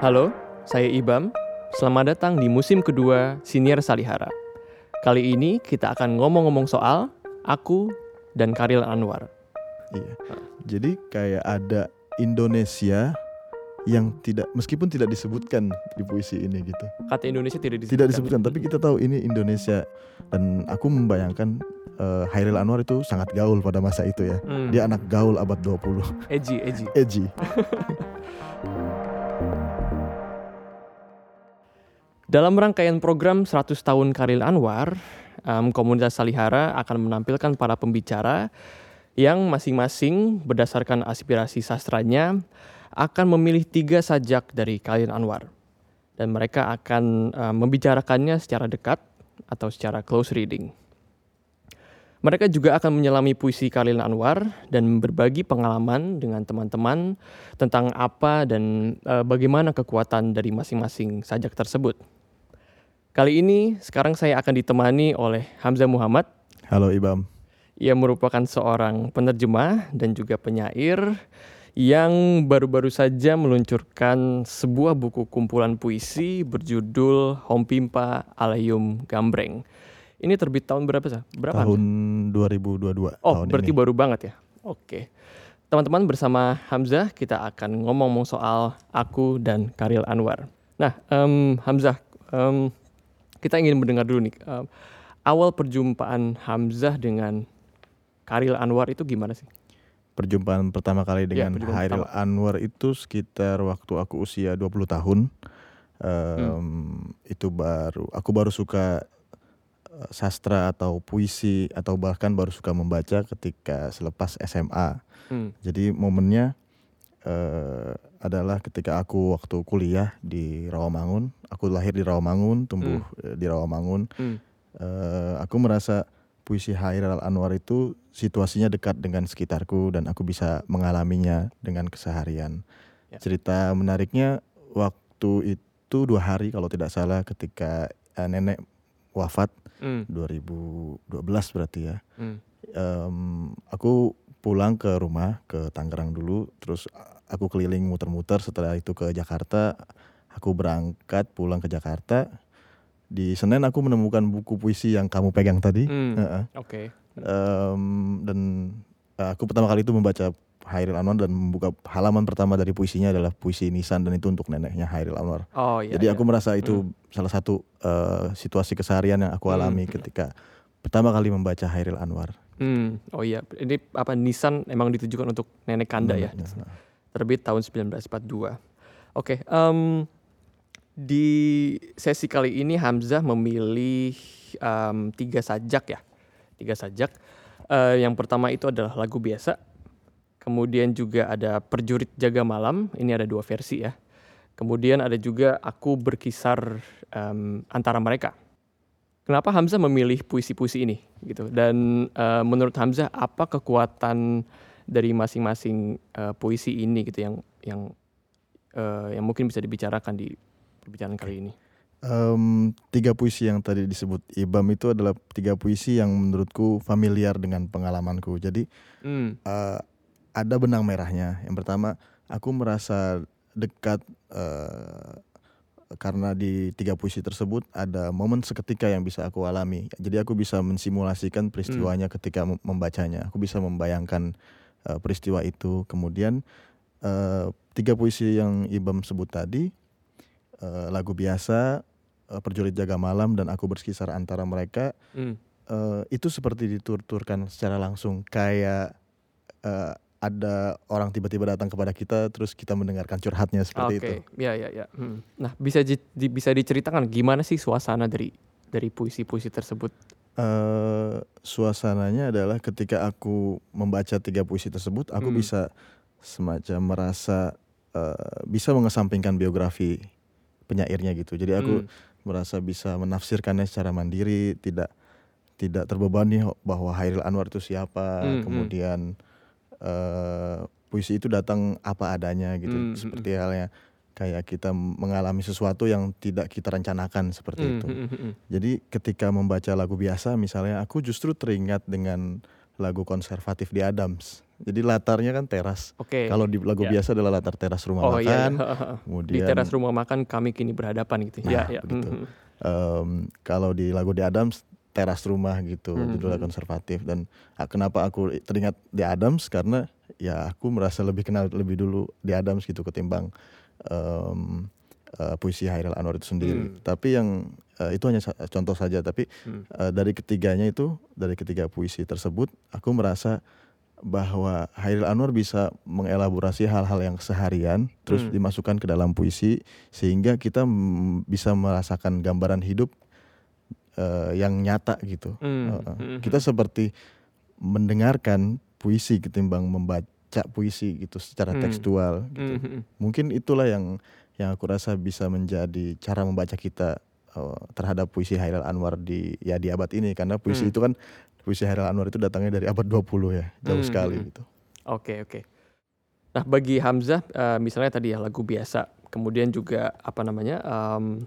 Halo, saya Ibam. Selamat datang di musim kedua Siniar Salihara. Kali ini kita akan ngomong-ngomong soal aku dan Karil Anwar. Iya. Jadi kayak ada Indonesia yang tidak meskipun tidak disebutkan di puisi ini gitu. Kata Indonesia tidak disebutkan. Tidak disebutkan, tapi kita tahu ini Indonesia dan aku membayangkan uh, Hairil Anwar itu sangat gaul pada masa itu ya. Hmm, Dia anak gaul abad 20. edgy, edgy. Edgy. Dalam rangkaian program 100 tahun Karil Anwar, em, komunitas Salihara akan menampilkan para pembicara yang masing-masing berdasarkan aspirasi sastranya akan memilih tiga sajak dari Karil Anwar. Dan mereka akan em, membicarakannya secara dekat atau secara close reading. Mereka juga akan menyelami puisi Karil Anwar dan berbagi pengalaman dengan teman-teman tentang apa dan eh, bagaimana kekuatan dari masing-masing sajak tersebut. Kali ini sekarang saya akan ditemani oleh Hamzah Muhammad. Halo Ibam. Ia merupakan seorang penerjemah dan juga penyair yang baru-baru saja meluncurkan sebuah buku kumpulan puisi berjudul Hompimpa Alayum Gambreng. Ini terbit tahun berapa sih? Berapa? Tahun 2022 Oh, tahun berarti ini. baru banget ya. Oke. Teman-teman bersama Hamzah kita akan ngomong-ngomong soal aku dan Karil Anwar. Nah, em, Hamzah, em, kita ingin mendengar dulu nih em, awal perjumpaan Hamzah dengan Karil Anwar itu gimana sih? Perjumpaan pertama kali Iya, dengan perjumpaan Hairil Anwar itu sekitar waktu aku usia 20 tahun. Em, Hmm. Itu baru aku baru suka eh, sastra atau puisi atau bahkan baru suka membaca ketika selepas SMA. Hmm. Jadi momennya eh, adalah ketika aku waktu kuliah di Rawamangun. Aku lahir di Rawamangun, tumbuh eh, di Rawamangun. Hmm. Eh, aku merasa puisi Hairil Anwar itu situasinya dekat dengan sekitarku dan aku bisa mengalaminya dengan keseharian. Ya. Cerita menariknya waktu itu dua hari kalau tidak salah ketika eh, nenek wafat Hmm. 2012 berarti ya. Hmm. Em, aku pulang ke rumah ke Tangerang dulu, terus aku keliling muter-muter. Setelah itu ke Jakarta, aku berangkat pulang ke Jakarta. Di Senin aku menemukan buku puisi yang kamu pegang tadi. Hmm. Heeh. Oke. Em, dan eh, aku pertama kali itu membaca Hairil Anwar dan membuka halaman pertama dari puisinya adalah puisi Nisan dan itu untuk neneknya Hairil Anwar. Oh iya. Jadi iya. aku merasa itu salah satu eh, situasi keseharian yang aku Hmm. alami ketika pertama kali membaca Hairil Anwar. Hmm. Oh iya, ini apa Nisan emang ditujukan untuk nenek Kanda ya. Neneknya. Terbit tahun 1942. Oke, em, di sesi kali ini Hamzah memilih em, tiga sajak ya, tiga sajak. Eh, yang pertama itu adalah lagu biasa, kemudian juga ada perjurit jaga malam, ini ada dua versi ya. Kemudian ada juga aku berkisar em, antara mereka. Kenapa Hamzah memilih puisi-puisi ini gitu? Dan eh, menurut Hamzah apa kekuatan dari masing-masing eh, puisi ini gitu yang yang eh, yang mungkin bisa dibicarakan di perbincangan kali ini. Em, tiga puisi yang tadi disebut Ibam itu adalah tiga puisi yang menurutku familiar dengan pengalamanku. Jadi Hmm. eh, ada benang merahnya. Yang pertama, aku merasa dekat eh, karena di tiga puisi tersebut ada momen seketika yang bisa aku alami. Jadi aku bisa mensimulasikan peristiwanya ketika mem- membacanya. Aku bisa membayangkan eh, peristiwa itu. Kemudian eh, tiga puisi yang Ibam sebut tadi, eh, lagu biasa, eh, perjurit jaga malam dan aku berkisar antara mereka Hmm. eh, itu seperti dituturkan secara langsung kayak eh, ada orang tiba-tiba datang kepada kita terus kita mendengarkan curhatnya seperti Oke, itu. ya ya ya. Hmm. Nah, bisa di- bisa diceritakan gimana sih suasana dari dari puisi-puisi tersebut? Eh, suasananya adalah ketika aku membaca tiga puisi tersebut, aku Hmm. bisa semacam merasa eh, bisa mengesampingkan biografi penyairnya gitu. Jadi aku Hmm. merasa bisa menafsirkannya secara mandiri, tidak tidak terbebani bahwa Hairil Anwar itu siapa, Hmm, hmm. kemudian eh, puisi itu datang apa adanya gitu, Hmm, hmm, seperti halnya kayak kita mengalami sesuatu yang tidak kita rencanakan seperti Hmm, itu. hmm, hmm, hmm. Jadi ketika membaca lagu biasa misalnya aku justru teringat dengan lagu konservatif di Adams. Jadi latarnya kan teras. Oke. Kalau di lagu Ya. biasa adalah latar teras rumah Oh iya, makan. Di Kemudian teras rumah makan kami kini berhadapan gitu. Nah, ya, ya. begitu. Mhm. em, kalau di lagu di Adams teras rumah gitu Hmm, judulnya hmm. konservatif dan ah, kenapa aku teringat di Adams karena ya aku merasa lebih kenal lebih dulu di Adams gitu ketimbang em, eh, puisi Hairil Anwar itu sendiri Hmm. tapi yang eh, itu hanya sa- contoh saja tapi Hmm. eh, dari ketiganya itu dari ketiga puisi tersebut aku merasa bahwa Hairil Anwar bisa mengelaborasi hal-hal yang seharian terus Hmm. dimasukkan ke dalam puisi sehingga kita mm, bisa merasakan gambaran hidup eh, yang nyata gitu. Eh, eh. Hmm. Kita seperti mendengarkan puisi ketimbang membaca puisi gitu secara Hmm. tekstual gitu. Mhm. Mungkin itulah yang yang aku rasa bisa menjadi cara membaca kita eh, terhadap puisi Hairil Anwar di ya di abad ini karena puisi Hmm. itu kan puisi Hairil Anwar itu datangnya dari abad 20 ya, jauh Hmm, sekali hmm. gitu. Oke oke. Nah bagi Hamzah eh, misalnya tadi ya lagu biasa, kemudian juga apa namanya em,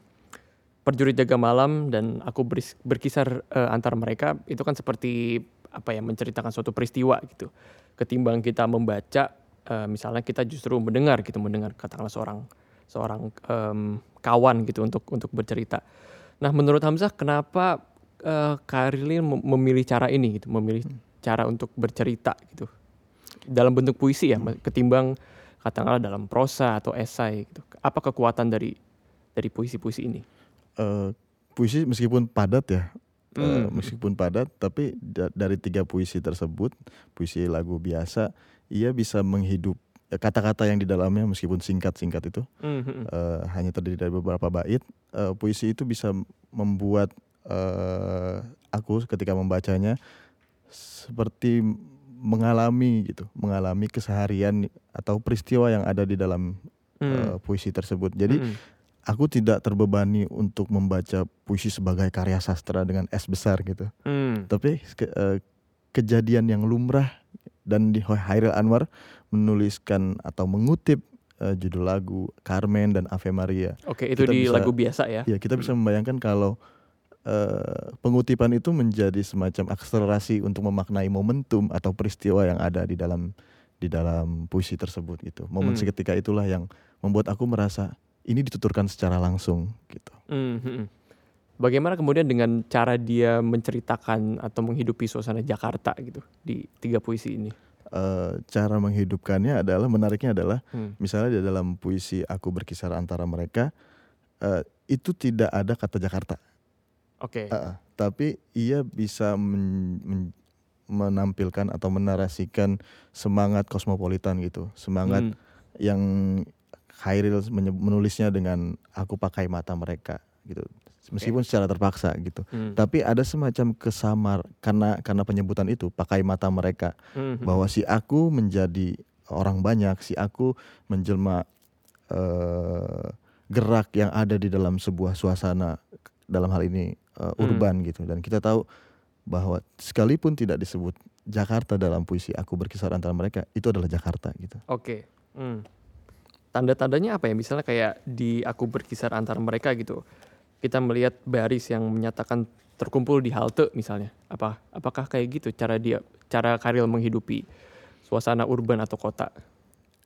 perjurit jaga malam dan aku beris- berkisar eh, antar mereka itu kan seperti apa ya menceritakan suatu peristiwa gitu. Ketimbang kita membaca, eh, misalnya kita justru mendengar gitu mendengar katakanlah seorang seorang em, kawan gitu untuk untuk bercerita. Nah menurut Hamzah kenapa eh, Karilin mem- memilih cara ini gitu, memilih cara untuk bercerita gitu dalam bentuk puisi ya, ketimbang katakanlah dalam prosa atau esai gitu. Apa kekuatan dari dari puisi-puisi ini? Eh, puisi meskipun padat ya, eh, Hmm. meskipun padat, tapi da- dari tiga puisi tersebut, puisi lagu biasa, ia bisa menghidup eh, kata-kata yang di dalamnya meskipun singkat-singkat itu Mhm. eh, hanya terdiri dari beberapa bait, eh, puisi itu bisa membuat eh, aku ketika membacanya seperti mengalami gitu, mengalami keseharian atau peristiwa yang ada di dalam eh, Hmm. puisi tersebut. Jadi Mhm. Aku tidak terbebani untuk membaca puisi sebagai karya sastra dengan S besar gitu. Hmm. Tapi ke- eh, kejadian yang lumrah dan di Hairil Anwar menuliskan atau mengutip eh, judul lagu Carmen dan Ave Maria. Oke, itu kita di bisa- lagu biasa ya. Ya kita bisa membayangkan kalau eh, pengutipan itu menjadi semacam akselerasi untuk memaknai momentum atau peristiwa yang ada di dalam di dalam puisi tersebut gitu. Momen Hmm. seketika itulah yang membuat aku merasa ini dituturkan secara langsung gitu. Mhm. Bagaimana kemudian dengan cara dia menceritakan atau menghidupi suasana Jakarta gitu di tiga puisi ini? Eh, cara menghidupkannya adalah menariknya adalah Hmm. misalnya di dalam puisi aku berkisar antara mereka eh, itu tidak ada kata Jakarta, Oke. Eh, eh, tapi ia bisa men- men- menampilkan atau menarasikan semangat kosmopolitan gitu, semangat Hmm. yang Khairil menulisnya dengan aku pakai mata mereka gitu, meskipun secara terpaksa gitu. Hmm. Tapi ada semacam kesamar karena karena penyebutan itu pakai mata mereka Mhm. bahwa si aku menjadi orang banyak, si aku menjelma eh, gerak yang ada di dalam sebuah suasana dalam hal ini eh, Hmm. urban gitu dan kita tahu bahwa sekalipun tidak disebut Jakarta dalam puisi aku berkisar antara mereka itu adalah Jakarta gitu. Oke. Hmm. Tanda-tandanya apa ya? Misalnya kayak di aku berkisar antar mereka gitu. Kita melihat baris yang menyatakan terkumpul di halte misalnya. Apa apakah kayak gitu cara dia cara Karil menghidupi suasana urban atau kota?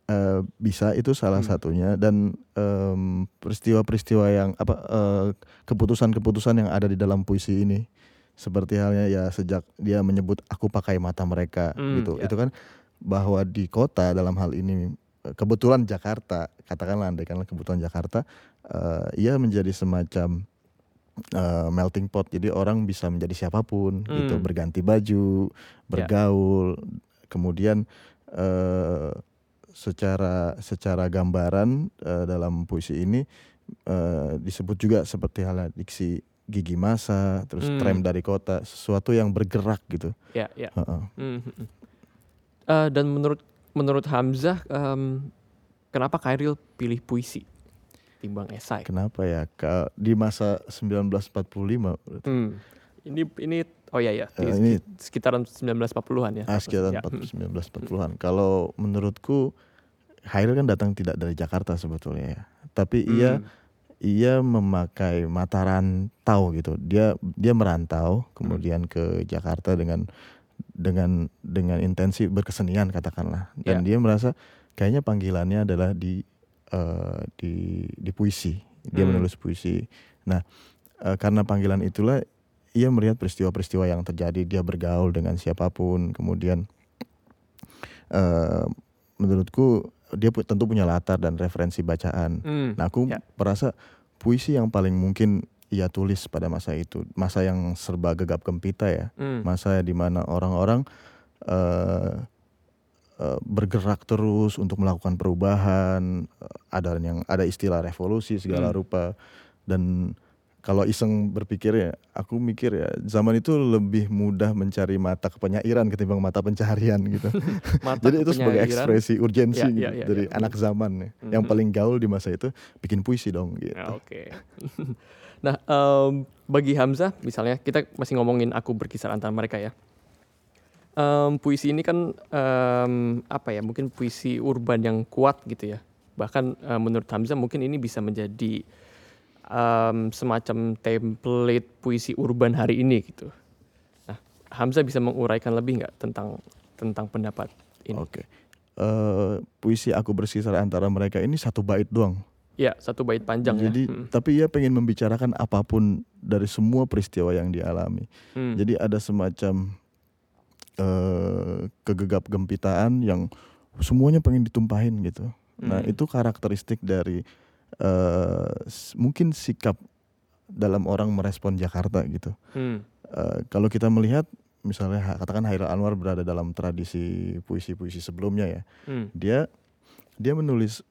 Eh, bisa itu salah Hmm. satunya dan em, peristiwa-peristiwa yang apa eh, keputusan-keputusan yang ada di dalam puisi ini seperti halnya ya sejak dia menyebut aku pakai mata mereka Hmm, gitu ya. itu kan bahwa di kota dalam hal ini kebetulan Jakarta katakanlah andaikanlah kebetulan Jakarta eh, ia menjadi semacam eh, melting pot jadi orang bisa menjadi siapa pun gitu Hmm. berganti baju bergaul kemudian eh, secara secara gambaran eh, dalam puisi ini eh, disebut juga seperti halnya diksi gigi masa terus Hmm. tram dari kota sesuatu yang bergerak gitu Ya, ya. Heeh. Mhm. Eh, dan menurut menurut Hamzah em, kenapa Kairil pilih puisi timbang esai? kenapa ya di masa 1945 berarti. Hmm. Ini ini oh ya ya ini- sekitaran 1940-an ya. ah, sekitar Ya, 40 hmm. 1940-an kalau menurutku Hairil kan datang tidak dari Jakarta sebetulnya ya tapi ia Hmm. ia memakai mata rantau gitu. Dia dia merantau kemudian ke Jakarta dengan dengan dengan intensi berkesenian katakanlah dan Ya. dia merasa kayaknya panggilannya adalah di eh, di di puisi dia Hmm. menulis puisi nah eh, karena panggilan itulah ia melihat peristiwa-peristiwa yang terjadi dia bergaul dengan siapa pun kemudian eh, menurutku dia tentu punya latar dan referensi bacaan Hmm. Nah, aku Ya. merasa puisi yang paling mungkin ia tulis pada masa itu, masa yang serba gegap gempita ya, Hmm. masa di mana orang-orang eh, eh, bergerak terus untuk melakukan perubahan, eh, ada yang ada istilah revolusi segala Hmm. rupa dan kalau iseng berpikir ya, aku mikir ya zaman itu lebih mudah mencari mata penyairan ketimbang mata pencaharian gitu. Mata Jadi itu sebagai kepenyairan. ekspresi urgensi Ya, gitu, ya, ya, dari ya. anak zaman ya. Yang Mhm. paling gaul di masa itu bikin puisi dong gitu. Ya, Oke. nah, em, bagi Hamzah misalnya kita masih ngomongin aku berkisar antara mereka ya. Em, puisi ini kan em, apa ya? Mungkin puisi urban yang kuat gitu ya. Bahkan eh, menurut Hamzah mungkin ini bisa menjadi em, semacam template puisi urban hari ini gitu. Nah, Hamzah bisa menguraikan lebih nggak tentang tentang pendapat ini? Oke. Eh, puisi aku bersisar antara mereka ini satu bait doang. Ya, satu bait panjang Jadi ya. Hmm. tapi ia pengen membicarakan apa pun dari semua peristiwa yang dialami. Hmm. Jadi ada semacam eh kegegap gempitaan yang semuanya pengen ditumpahin gitu. Nah, Hmm. itu karakteristik dari eh mungkin sikap dalam orang merespon Jakarta gitu. Hmm. Eh, kalau kita melihat misalnya katakan Hairil Anwar berada dalam tradisi puisi-puisi sebelumnya ya. Hmm. Dia dia menulis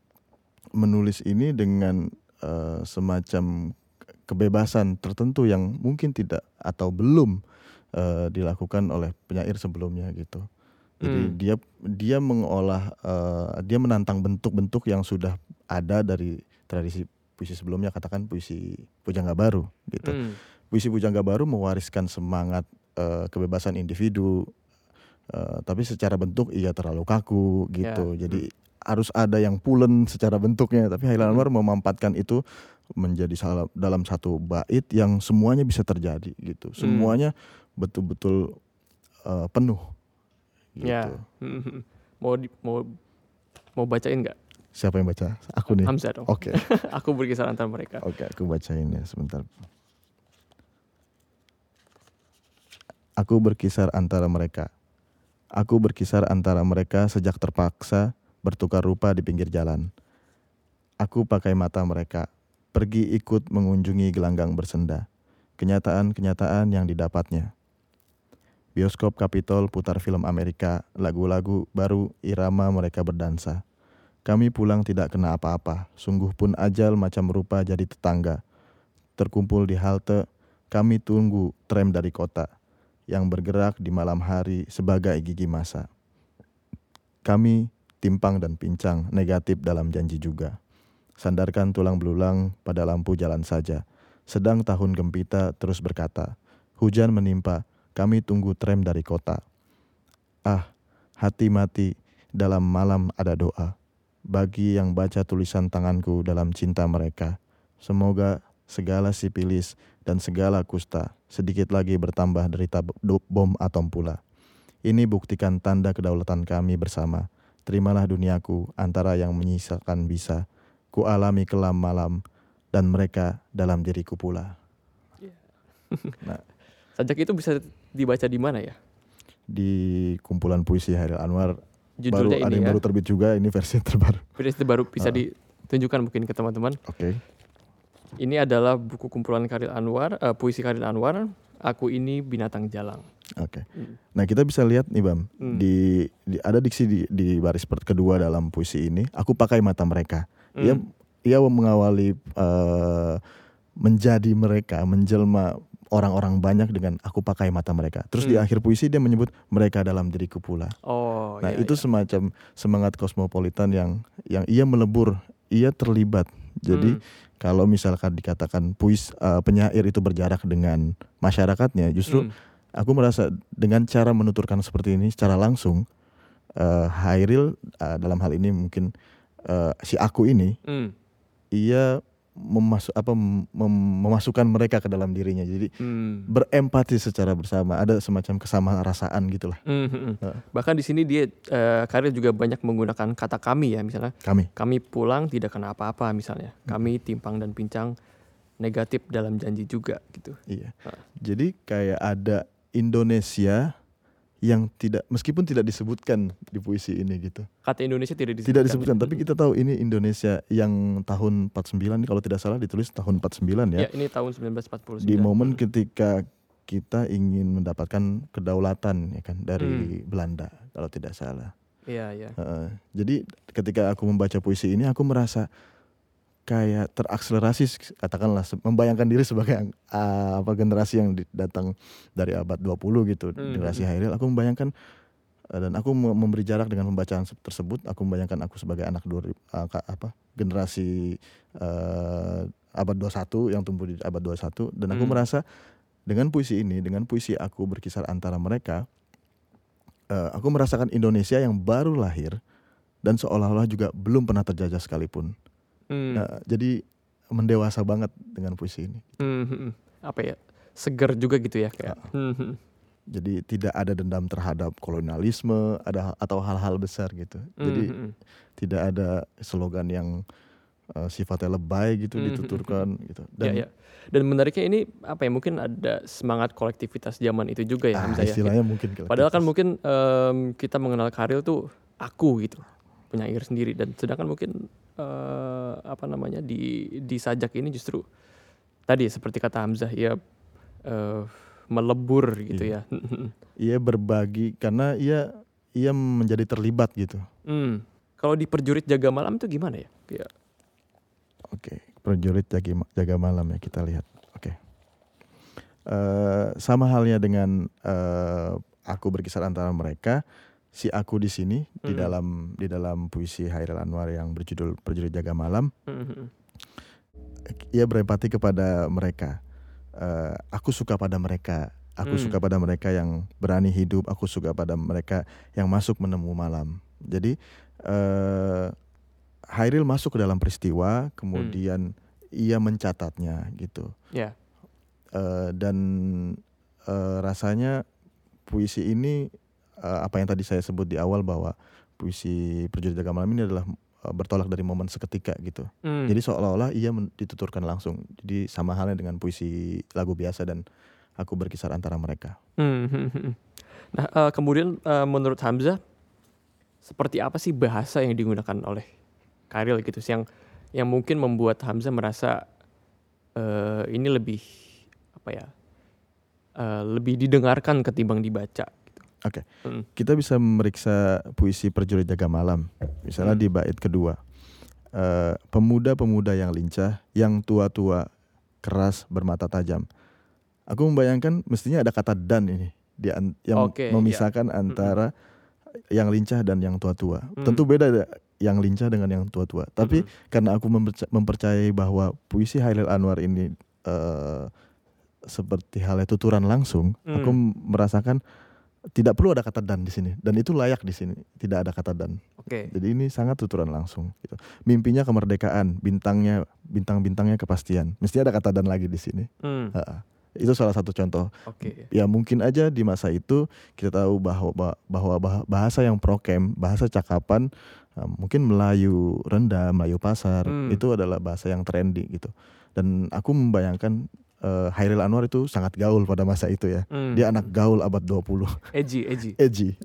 menulis ini dengan eh, semacam kebebasan tertentu yang mungkin tidak atau belum eh, dilakukan oleh penyair sebelumnya gitu. Jadi Hmm. dia dia mengolah eh, dia menantang bentuk-bentuk yang sudah ada dari tradisi puisi sebelumnya katakan puisi pujangga baru gitu Hmm. puisi pujangga baru mewariskan semangat eh, kebebasan individu eh, tapi secara bentuk ia terlalu kaku gitu Ya, jadi harus ada yang pulen secara bentuknya tapi Hairil Hmm. Anwar memampatkan itu menjadi salah dalam satu bait yang semuanya bisa terjadi gitu Hmm. semuanya betul-betul eh, penuh gitu Ya. Mau di, mau mau bacain nggak? siapa yang baca aku nih Hamzah dong. oke aku berkisar antara mereka. Oke, aku bacain ya sebentar. Aku berkisar antara mereka. Aku berkisar antara mereka sejak terpaksa bertukar rupa di pinggir jalan. Aku pakai mata mereka, pergi ikut mengunjungi gelanggang bersenda. Kenyataan-kenyataan yang didapatnya. Bioskop Capitol putar film Amerika, lagu-lagu baru irama mereka berdansa. Kami pulang tidak kena apa-apa, sungguh pun ajal macam rupa jadi tetangga. Terkumpul di halte, kami tunggu tram dari kota yang bergerak di malam hari sebagai gigi masa. Kami timpang dan pincang, negatif dalam janji juga. Sandarkan tulang belulang pada lampu jalan saja. Sedang tahun gempita terus berkata, hujan menimpa, kami tunggu tram dari kota. Ah, hati mati, dalam malam ada doa bagi yang baca tulisan tanganku dalam cinta mereka. Semoga segala sipilis dan segala kusta sedikit lagi bertambah derita bo- bom atom pula. Ini buktikan tanda kedaulatan kami bersama. Terimalah duniaku antara yang menyisakan bisa. Ku alami kelam malam dan mereka dalam diriku pula. Sajak itu bisa dibaca di mana ya? Di kumpulan puisi Hairil Anwar baru Judulnya ada ini yang ya. baru terbit juga ini versi yang terbaru. Versi baru bisa ditunjukkan mungkin ke teman-teman. Oke. Ini adalah buku kumpulan Karil Anwar, eh, puisi Karil Anwar. Aku ini binatang jalang. Oke. Hmm. Nah kita bisa lihat nih Bam, Hmm. di, di ada diksi di, di baris kedua dalam puisi ini. Aku pakai mata mereka. Ia Hmm. ia mengawali eh, menjadi mereka, menjelma orang-orang banyak dengan aku pakai mata mereka. Terus di Hmm. akhir puisi dia menyebut mereka dalam diriku pula. Oh, Nah iya, itu iya. semacam semangat kosmopolitan yang yang ia melebur, ia terlibat. Jadi Hmm. Kalau misalkan dikatakan puis eh, penyair itu berjarak dengan masyarakatnya, justru Hmm. aku merasa dengan cara menuturkan seperti ini secara langsung eh, Hairil eh, dalam hal ini mungkin eh, si aku ini Hmm. ia memasuk apa mem- memasukkan mereka ke dalam dirinya. Jadi Hmm. berempati secara bersama, ada semacam kesamaan rasaan gitulah. Hmm, hmm, hmm. Bahkan di sini dia eh, Karil juga banyak menggunakan kata kami ya misalnya Kami. kami pulang tidak kena apa-apa misalnya kami timpang dan pincang negatif dalam janji juga gitu. Iya. Ah. Jadi kayak ada Indonesia yang tidak meskipun tidak disebutkan di puisi ini gitu. Kata Indonesia tidak disebutkan. Tidak disebutkan, tapi kita tahu ini Indonesia yang tahun 49 kalau tidak salah ditulis tahun 49 ya ya. ini tahun 1949. Di momen ketika kita ingin mendapatkan kedaulatan ya kan dari Belanda kalau tidak salah. Iya iya. Heeh. jadi ketika aku membaca puisi ini aku merasa kayak terakselerasi katakanlah membayangkan diri sebagai ah, apa generasi yang datang dari abad 20 gitu Hmm, generasi. Hairil aku membayangkan eh, dan aku me- memberi jarak dengan pembacaan se- tersebut aku membayangkan aku sebagai anak dua ka- apa generasi eh, abad 21 yang tumbuh di abad 21 dan aku Hmm. merasa dengan puisi ini dengan puisi aku berkisar antara mereka eh, aku merasakan Indonesia yang baru lahir dan seolah-olah juga belum pernah terjajah sekalipun. Hmm. Nah, jadi mendewasa banget dengan puisi ini. Hmm, hmm, hmm. Apa ya? Seger juga gitu ya kayak. Ah. Hmm, hmm. Jadi tidak ada dendam terhadap kolonialisme, ada atau hal-hal besar gitu. Jadi Hmm, tidak ada slogan yang eh, sifatnya lebay gitu Hmm, dituturkan gitu. Ya, ya. Dan menariknya ini apa ya? Mungkin ada semangat kolektivitas zaman itu juga ya ah, Hamzah ya. istilahnya mungkin Padahal kan mungkin em, kita mengenal Karil tuh aku gitu, penyair sendiri dan sedangkan mungkin eh, apa namanya di di sajak ini justru tadi seperti kata Hamzah ya eh, melebur gitu Iya. ya. ia berbagi karena ia ia menjadi terlibat gitu. Hmm. Kalau di perjurit jaga malam itu gimana ya? Kayak Oke, prajurit jaga, jaga malam ya kita lihat. Oke. Eh, sama halnya dengan eh, aku berkisar antara mereka, si aku di sini di Hmm. dalam di dalam puisi Hairil Anwar yang berjudul Prajurit Jaga Malam, hmm, hmm, ia berempati kepada mereka. Eh, aku suka pada mereka. Aku Hmm. suka pada mereka yang berani hidup. Aku suka pada mereka yang masuk menemu malam. Jadi eh, Hairil masuk ke dalam peristiwa, kemudian ia mencatatnya gitu. Ya. Eh, dan eh, rasanya puisi ini eh, apa yang tadi saya sebut di awal bahwa puisi Perjurit Jaga Malam ini adalah eh, bertolak dari momen seketika gitu. Hmm. Jadi seolah-olah ia dituturkan langsung. Jadi sama halnya dengan puisi lagu biasa dan aku berkisar antara mereka. Hmm, hmm, hmm. Nah, eh, kemudian menurut Hamzah seperti apa sih bahasa yang digunakan oleh Karil gitu yang yang mungkin membuat Hamzah merasa eh, ini lebih apa ya? eh, lebih didengarkan ketimbang dibaca. Oke. Hmm. Kita bisa memeriksa puisi Perjurit Jaga Malam. Misalnya Hmm. di bait kedua. Eh, pemuda-pemuda yang lincah, yang tua-tua, keras, bermata tajam. Aku membayangkan mestinya ada kata dan ini di an- yang Oke, iya. memisahkan antara yang lincah dan yang tua-tua. Hmm. Tentu beda ada yang lincah dengan yang tua-tua. Tapi Hmm. karena aku memperca- mempercayai bahwa puisi Hairil Anwar ini eh, seperti halnya tuturan langsung, Hmm. aku merasakan tidak perlu ada kata dan di sini dan itu layak di sini tidak ada kata dan Oke. jadi ini sangat tuturan langsung gitu. mimpinya kemerdekaan bintangnya bintang-bintangnya kepastian mesti ada kata dan lagi di sini Hmm. Ha-ha. itu salah satu contoh Oke. ya mungkin aja di masa itu kita tahu bahwa bahwa bah- bahasa yang prokem bahasa cakapan uh, mungkin Melayu rendah Melayu pasar Hmm. itu adalah bahasa yang trendy gitu dan aku membayangkan uh, Hairil Anwar itu sangat gaul pada masa itu ya Hmm. dia anak gaul abad 20 edgy, edgy. edgy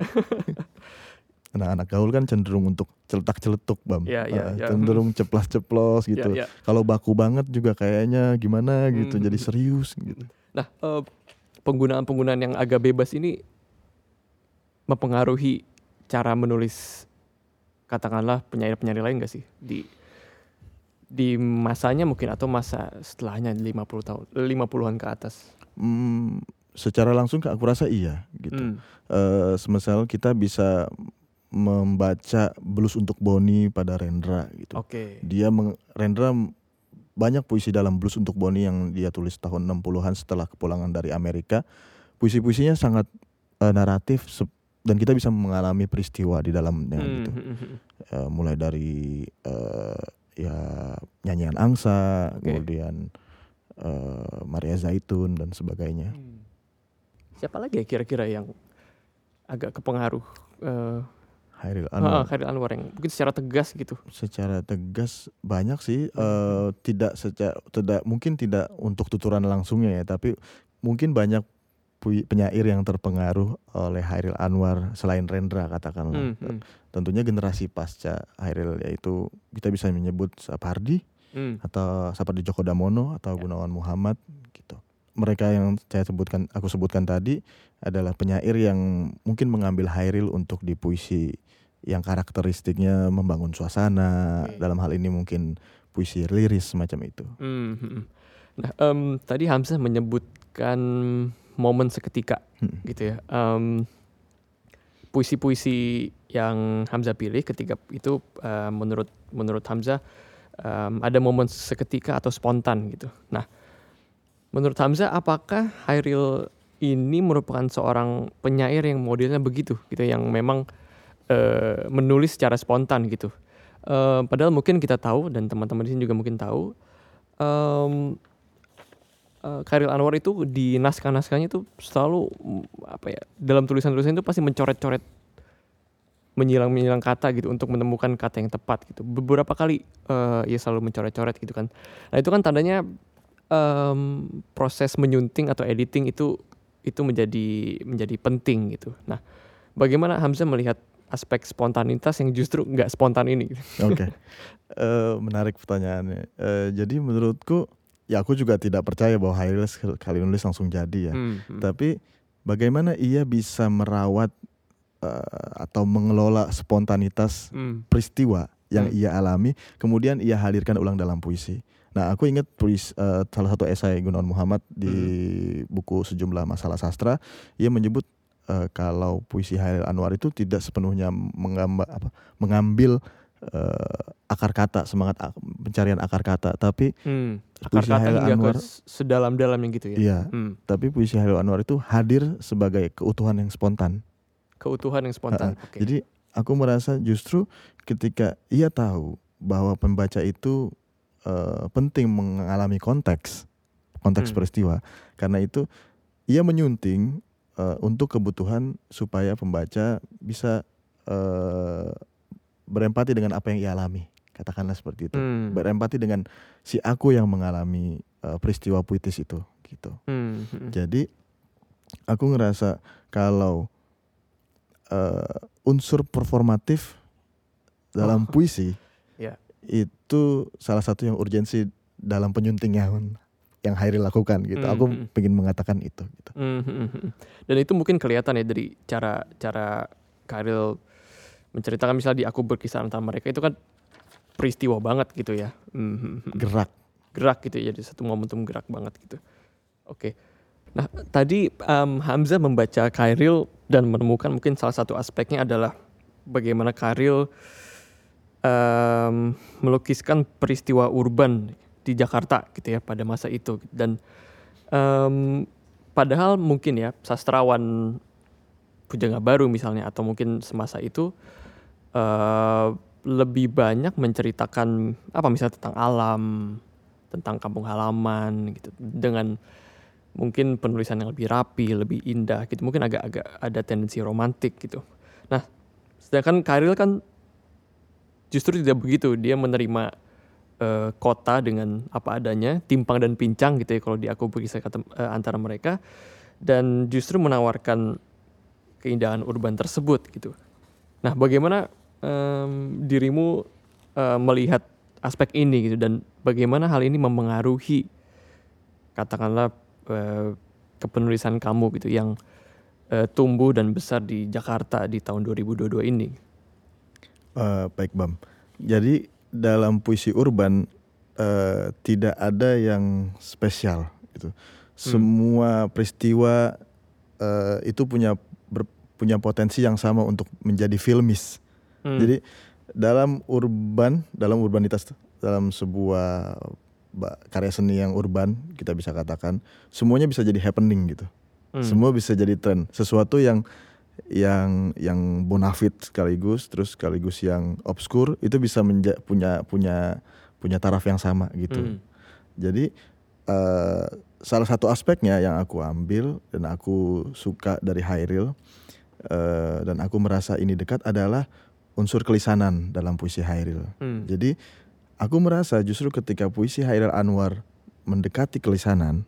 Nah anak gaul kan cenderung untuk celetak-celetuk bam Iya, iya, Uh, iya. Cenderung ceplas-ceplos gitu Ya, ya. Kalau baku banget juga kayaknya gimana gitu Hmm. Jadi serius gitu Nah, eh, penggunaan-penggunaan yang agak bebas ini mempengaruhi cara menulis katakanlah penyair-penyair lain gak sih di di masanya mungkin atau masa setelahnya 50 tahun 50-an ke atas. Hmm, Secara langsung aku rasa iya gitu Hmm. Eh, Semisal kita bisa membaca blues untuk Boni pada Rendra gitu Oke. Dia meng- Rendra banyak puisi dalam blues untuk Boni yang dia tulis tahun 60-an setelah kepulangan dari Amerika. Puisi-puisinya sangat eh, naratif dan kita bisa mengalami peristiwa di dalamnya Hmm, gitu. hmm, hmm, hmm. Eh, mulai dari eh, ya nyanyian angsa, Oke. kemudian eh, Maria Zaitun dan sebagainya. Siapa lagi ya kira-kira yang agak kepengaruh eh Hairil ah, Anwar Khairil Anwar yang mungkin secara tegas gitu. secara tegas banyak sih eh, tidak secara tidak mungkin tidak untuk tuturan langsungnya ya, tapi mungkin banyak penyair yang terpengaruh oleh Hairil Anwar selain Rendra katakanlah. Hmm, hmm, Tentunya generasi pasca Hairil yaitu kita bisa menyebut Sapardi hmm. atau Sapardi Djoko Damono atau Ya. Gunawan Muhammad gitu. Mereka yang saya sebutkan aku sebutkan tadi adalah penyair yang mungkin mengambil Hairil untuk di puisi yang karakteristiknya membangun suasana. Oke. Dalam hal ini mungkin puisi liris semacam itu. Hmm, hmm, hmm. Nah, em, tadi Hamzah menyebutkan momen seketika Hmm. gitu ya. Em, puisi-puisi yang Hamzah pilih ketika itu eh, menurut menurut Hamzah em, ada momen seketika atau spontan gitu. Nah, menurut Hamzah apakah Hairil ini merupakan seorang penyair yang modelnya begitu gitu yang memang eh, menulis secara spontan gitu. Eh, padahal mungkin kita tahu dan teman-teman di sini juga mungkin tahu em, eh, Khairil Anwar itu di naskah-naskahnya itu selalu apa ya dalam tulisan-tulisan itu pasti mencoret-coret menyilang-menyilang kata gitu untuk menemukan kata yang tepat gitu beberapa kali eh, ia selalu mencoret-coret gitu kan nah itu kan tandanya em, proses menyunting atau editing itu itu menjadi menjadi penting gitu nah bagaimana Hamzah melihat aspek spontanitas yang justru nggak spontan ini Oke. Eh, menarik pertanyaannya. Eh, jadi menurutku ya aku juga tidak percaya bahwa Hairil sekali nulis langsung jadi ya. Hmm, hmm. Tapi bagaimana ia bisa merawat eh, atau mengelola spontanitas Hmm, peristiwa yang Hmm. ia alami, kemudian ia hadirkan ulang dalam puisi. Nah, aku ingat puisi eh, salah satu esai Gunawan Muhammad di Hmm. buku sejumlah masalah sastra, ia menyebut eh, kalau puisi Hairil Anwar itu tidak sepenuhnya menggambar apa, mengambil eh, akar kata, semangat ak- pencarian akar kata, tapi hmm. akar puisi kata Anwar sedalam-dalamnya gitu ya iya, Hmm, tapi puisi Hairil Anwar itu hadir sebagai keutuhan yang spontan. keutuhan yang spontan Oke. Jadi aku merasa justru ketika ia tahu bahwa pembaca itu eh, penting mengalami konteks konteks Hmm. peristiwa, karena itu ia menyunting eh, untuk kebutuhan supaya pembaca bisa berempati dengan apa yang ia alami, katakanlah seperti itu, Hmm, berempati dengan si aku yang mengalami eh, peristiwa puitis itu, gitu. hmm, hmm. Jadi aku ngerasa kalau eh, unsur performatif dalam Oh, puisi ya. itu salah satu yang urgensi dalam penyunting yang yang Hairi lakukan gitu. Hmm, Aku hmm. pengen mengatakan itu. Gitu. Hmm, hmm. Dan itu mungkin kelihatan ya dari cara cara Karil menceritakan misalnya di aku berkisah antara mereka itu kan peristiwa banget gitu ya. Hmm, hmm, hmm. Gerak. Gerak gitu ya, jadi satu momentum gerak banget gitu. Oke. Nah tadi em, Hamzah membaca Kairil dan menemukan mungkin salah satu aspeknya adalah bagaimana Kairil em, melukiskan peristiwa urban di Jakarta gitu ya pada masa itu dan em, padahal mungkin ya sastrawan Pujangga Baru misalnya atau mungkin semasa itu eh, lebih banyak menceritakan apa misalnya tentang alam tentang kampung halaman gitu dengan mungkin penulisan yang lebih rapi, lebih indah gitu. Mungkin agak-agak ada tendensi romantik gitu. Nah, sedangkan Karil kan justru tidak begitu. Dia menerima eh, kota dengan apa adanya, timpang dan pincang gitu ya kalau di aku berkisah kata eh, antara mereka dan justru menawarkan keindahan urban tersebut gitu. Nah, bagaimana em, dirimu eh, melihat aspek ini gitu dan bagaimana hal ini mempengaruhi katakanlah eh, kepenulisan kamu gitu yang eh, tumbuh dan besar di Jakarta di tahun 2022 ini. Eh, baik Bam. Jadi dalam puisi urban eh, tidak ada yang spesial gitu. Semua peristiwa eh, itu punya ber- punya potensi yang sama untuk menjadi filmis. Hmm. Jadi dalam urban, dalam urbanitas, dalam sebuah karya seni yang urban kita bisa katakan semuanya bisa jadi happening gitu. Hmm. Semua bisa jadi tren. Sesuatu yang yang yang bonafit sekaligus terus sekaligus yang obskur itu bisa menja- punya punya punya taraf yang sama gitu. Hmm. Jadi eh, salah satu aspeknya yang aku ambil dan aku suka dari Hairil eh, dan aku merasa ini dekat adalah unsur kelisanan dalam puisi Hairil. Hmm. Jadi aku merasa justru ketika puisi Hairil Anwar mendekati kelisanan,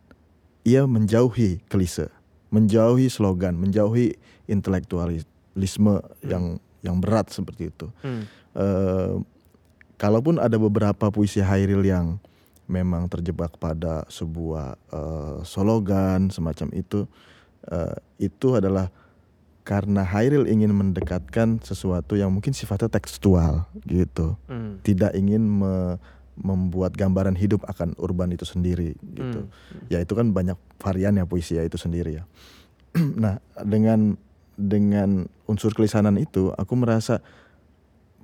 ia menjauhi klise, menjauhi slogan, menjauhi intelektualisme yang yang berat seperti itu. Hmm. Eh, kalaupun ada beberapa puisi Hairil yang memang terjebak pada sebuah eh, slogan semacam itu, eh, itu adalah karena Hairil ingin mendekatkan sesuatu yang mungkin sifatnya tekstual gitu, Hmm. tidak ingin me- membuat gambaran hidup akan urban itu sendiri gitu. Hmm. Ya itu kan banyak varian ya puisi ya itu sendiri ya. nah dengan dengan unsur kelisanan itu, aku merasa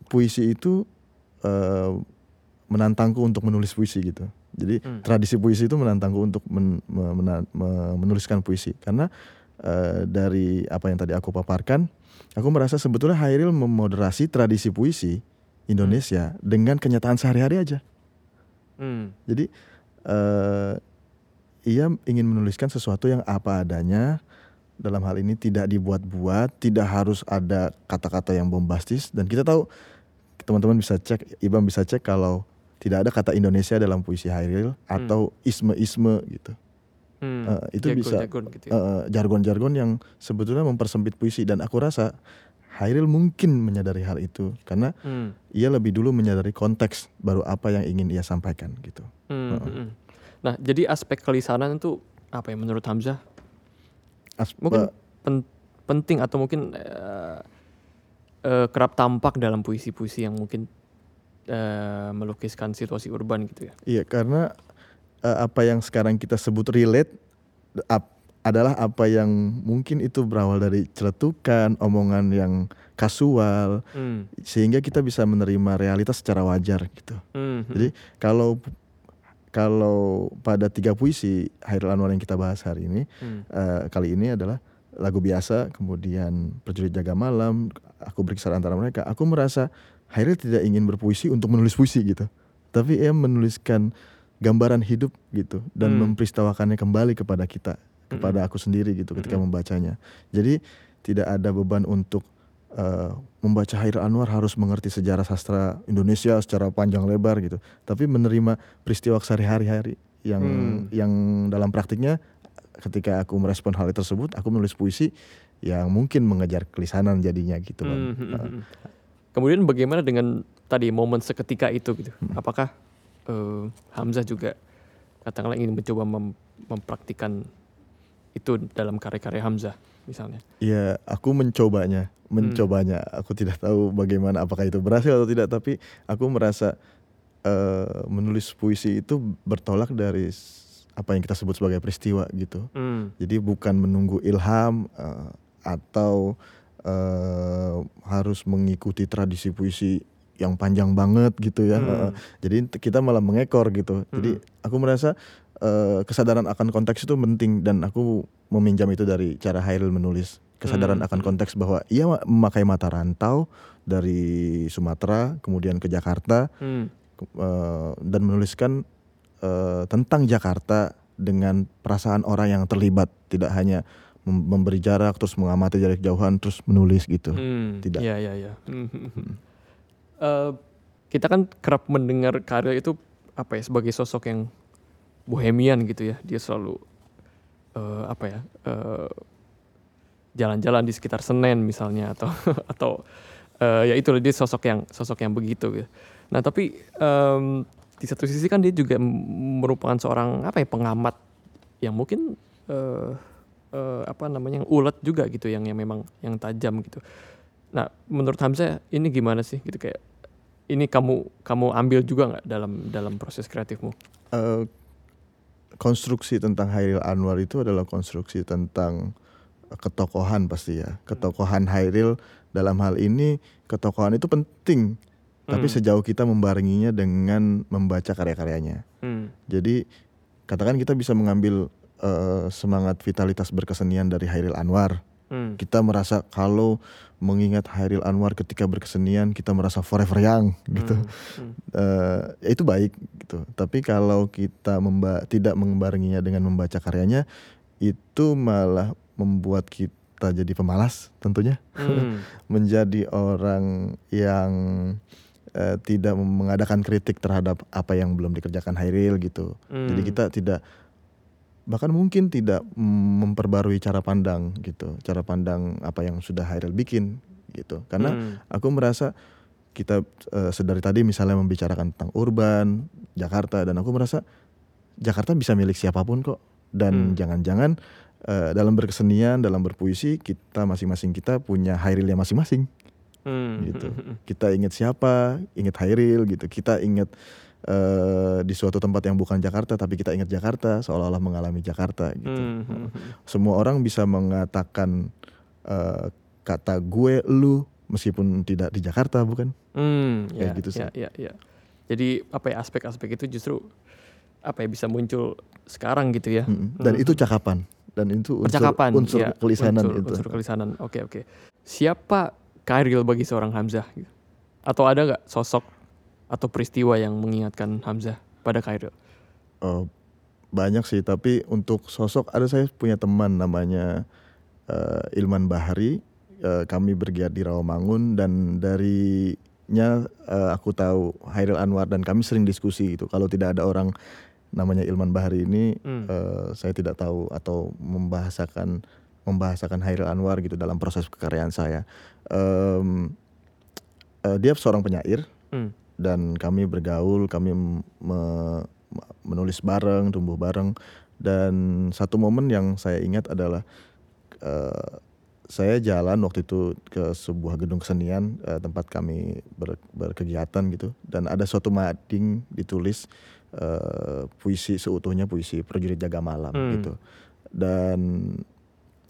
puisi itu eh, menantangku untuk menulis puisi gitu. Jadi Hmm. tradisi puisi itu menantangku untuk men- me- mena- me- menuliskan puisi karena eh, dari apa yang tadi aku paparkan, aku merasa sebetulnya Hairil memoderasi tradisi puisi Indonesia dengan kenyataan sehari-hari aja. Hmm. Jadi eh, ia ingin menuliskan sesuatu yang apa adanya. Dalam hal ini tidak dibuat-buat, tidak harus ada kata-kata yang bombastis. Dan kita tahu teman-teman bisa cek, Ibam bisa cek kalau tidak ada kata Indonesia dalam puisi Hairil atau isme-isme gitu. Hmm. Eh, itu bisa Jargon-jargon gitu ya. jargon-jargon yang sebetulnya mempersempit puisi dan aku rasa Hairil mungkin menyadari hal itu karena Hmm. ia lebih dulu menyadari konteks baru apa yang ingin ia sampaikan gitu. Hmm, Heeh. hmm. Nah, jadi aspek kelisanan itu apa ya menurut Hamzah? As- Mungkin eh, pen- penting atau mungkin eh, eh, kerap tampak dalam puisi-puisi yang mungkin eh, melukiskan situasi urban gitu ya. Iya, karena eh, apa yang sekarang kita sebut relate ap- adalah apa yang mungkin itu berawal dari celetukan, omongan yang kasual, Hmm. sehingga kita bisa menerima realitas secara wajar gitu. Hmm, hmm. Jadi kalau kalau pada tiga puisi Hairil Anwar yang kita bahas hari ini, Hmm. eh, kali ini adalah lagu biasa, kemudian Perjurit Jaga Malam, aku berkisar antara mereka. Aku merasa Hairil tidak ingin berpuisi untuk menulis puisi gitu, tapi ia menuliskan gambaran hidup gitu dan Hmm. memperistawakannya kembali kepada kita, kepada aku sendiri gitu ketika Mm-mm. membacanya. Jadi tidak ada beban untuk eh, membaca Hairil Anwar harus mengerti sejarah sastra Indonesia secara panjang lebar gitu, tapi menerima peristiwa sehari-hari yang Hmm. yang dalam praktiknya ketika aku merespon hal tersebut, aku menulis puisi yang mungkin mengejar kelisanan jadinya gitu. Hmm, hmm, Nah, hmm. Kemudian bagaimana dengan tadi momen seketika itu gitu? Hmm. Apakah eh, Hamzah juga katakanlah ingin mencoba mem- mempraktikkan itu dalam karya-karya Hamzah misalnya? Ya, aku mencobanya, mencobanya. Aku tidak tahu bagaimana apakah itu berhasil atau tidak, tapi aku merasa eh, menulis puisi itu bertolak dari apa yang kita sebut sebagai peristiwa gitu. Hmm. Jadi bukan menunggu ilham eh, atau eh, harus mengikuti tradisi puisi yang panjang banget gitu ya. Hmm. Jadi kita malah mengekor gitu. Jadi aku merasa eh, kesadaran akan konteks itu penting dan aku meminjam itu dari cara Hairil menulis. Kesadaran Hmm. akan konteks bahwa ia ma- memakai mata rantau dari Sumatera kemudian ke Jakarta Hmm. eh, dan menuliskan eh, tentang Jakarta dengan perasaan orang yang terlibat, tidak hanya mem- memberi jarak terus mengamati dari jauhan terus menulis gitu. Hmm, Tidak. Iya iya. Hmm, Eh, kita kan kerap mendengar karya itu apa ya sebagai sosok yang bohemian gitu ya. Dia selalu eh, apa ya eh, jalan-jalan di sekitar Senen misalnya atau atau eh, ya itu dia sosok yang sosok yang begitu gitu. Nah tapi em, di satu sisi kan dia juga merupakan seorang apa ya pengamat yang mungkin eh, eh, apa namanya yang ulet juga gitu yang yang memang yang tajam gitu. Nah menurut Hamzah ini gimana sih gitu kayak ini kamu kamu ambil juga nggak dalam dalam proses kreatifmu? Eh, konstruksi tentang Hairil Anwar itu adalah konstruksi tentang ketokohan pasti ya. Ketokohan Hairil dalam hal ini ketokohan itu penting. Tapi Hmm. sejauh kita membarenginya dengan membaca karya-karyanya. Hmm. Jadi katakan kita bisa mengambil eh, semangat vitalitas berkesenian dari Hairil Anwar Hmm. Kita merasa kalau mengingat Hairil Anwar ketika berkesenian kita merasa forever young gitu. Hmm. Hmm. Eh, ya itu baik gitu. Tapi kalau kita memba tidak membarenginya dengan membaca karyanya itu malah membuat kita jadi pemalas tentunya. Hmm. Menjadi orang yang eh, tidak mengadakan kritik terhadap apa yang belum dikerjakan Hairil gitu. Jadi Hmm. kita tidak bahkan mungkin tidak memperbarui cara pandang gitu, cara pandang apa yang sudah Hairil bikin gitu. Karena Hmm. aku merasa kita eh, sedari tadi misalnya membicarakan tentang urban, Jakarta dan aku merasa Jakarta bisa milik siapa pun kok. Dan Hmm. jangan-jangan eh, dalam berkesenian, dalam berpuisi kita masing-masing kita punya Hairilnya masing-masing Hmm. gitu. Hmm. Kita ingat siapa, ingat Hairil gitu. Kita ingat eh, di suatu tempat yang bukan Jakarta tapi kita ingat Jakarta seolah-olah mengalami Jakarta gitu. Hmm. Hmm. Semua orang bisa mengatakan eh, kata gue lu meskipun tidak di Jakarta bukan? Hmm, Kayak ya, gitu sih. ya, ya, ya. Jadi apa ya aspek-aspek itu justru apa ya bisa muncul sekarang gitu ya. Mm-mm. Dan Hmm. itu cakapan dan itu unsur, Percakapan, unsur ya, kelisanan unsur, itu. Unsur kelisanan. Oke, oke. Siapa Kairil bagi seorang Hamzah? gitu? Atau ada nggak sosok atau peristiwa yang mengingatkan Hamzah pada Kairil? Oh, banyak sih tapi untuk sosok ada saya punya teman namanya eh, Ilman Bahari. Eh, kami bergiat di Rawamangun dan darinya eh, aku tahu Hairil Anwar dan kami sering diskusi gitu. Kalau tidak ada orang namanya Ilman Bahari ini Hmm. eh, saya tidak tahu atau membahasakan membahasakan Hairil Anwar gitu dalam proses kekaryaan saya. Em, eh, dia seorang penyair Hmm. dan kami bergaul, kami me- me- menulis bareng, tumbuh bareng dan satu momen yang saya ingat adalah eh, saya jalan waktu itu ke sebuah gedung kesenian eh, tempat kami ber- berkegiatan gitu dan ada suatu mading ditulis eh, puisi seutuhnya puisi prajurit jaga malam Hmm. gitu dan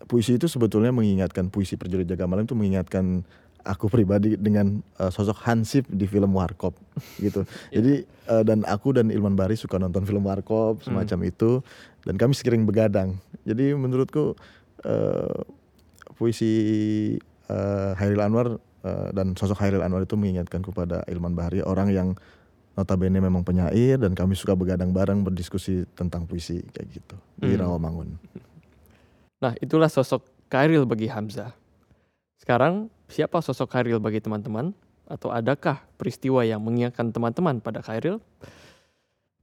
puisi itu sebetulnya mengingatkan puisi prajurit jaga malam itu mengingatkan aku pribadi dengan eh, sosok Hansip di film Warkop gitu. Jadi eh, dan aku dan Ilman Bari suka nonton film Warkop semacam itu dan kami sering begadang. Jadi menurutku eh, puisi eh, Hairil Anwar eh, dan sosok Hairil Anwar itu mengingatkan kepada Ilman Bahari orang yang notabene memang penyair dan kami suka begadang bareng berdiskusi tentang puisi kayak gitu di Hmm. Rawamangun. Nah, itulah sosok Kairil bagi Hamzah. Sekarang, siapa sosok Kairil bagi teman-teman? Atau adakah peristiwa yang mengingatkan teman-teman pada Kairil?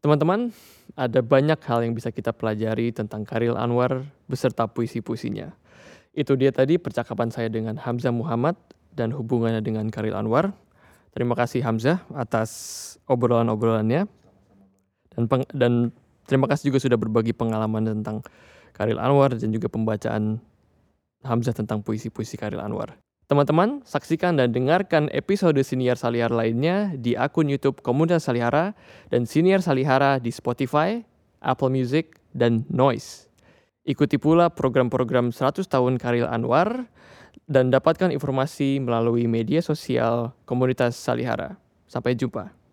Teman-teman, ada banyak hal yang bisa kita pelajari tentang Kairil Anwar beserta puisi-puisinya. Itu dia tadi percakapan saya dengan Hamzah Muhammad dan hubungannya dengan Kairil Anwar. Terima kasih Hamzah atas obrolan-obrolannya. Dan, dan terima kasih juga sudah berbagi pengalaman tentang Karil Anwar dan juga pembacaan Hamzah tentang puisi-puisi Karil Anwar. Teman-teman, saksikan dan dengarkan episode Siniar Salihara lainnya di akun YouTube Komunitas Salihara dan Siniar Salihara di Spotify, Apple Music, dan Noise. Ikuti pula program-program 100 tahun Karil Anwar dan dapatkan informasi melalui media sosial Komunitas Salihara. Sampai jumpa.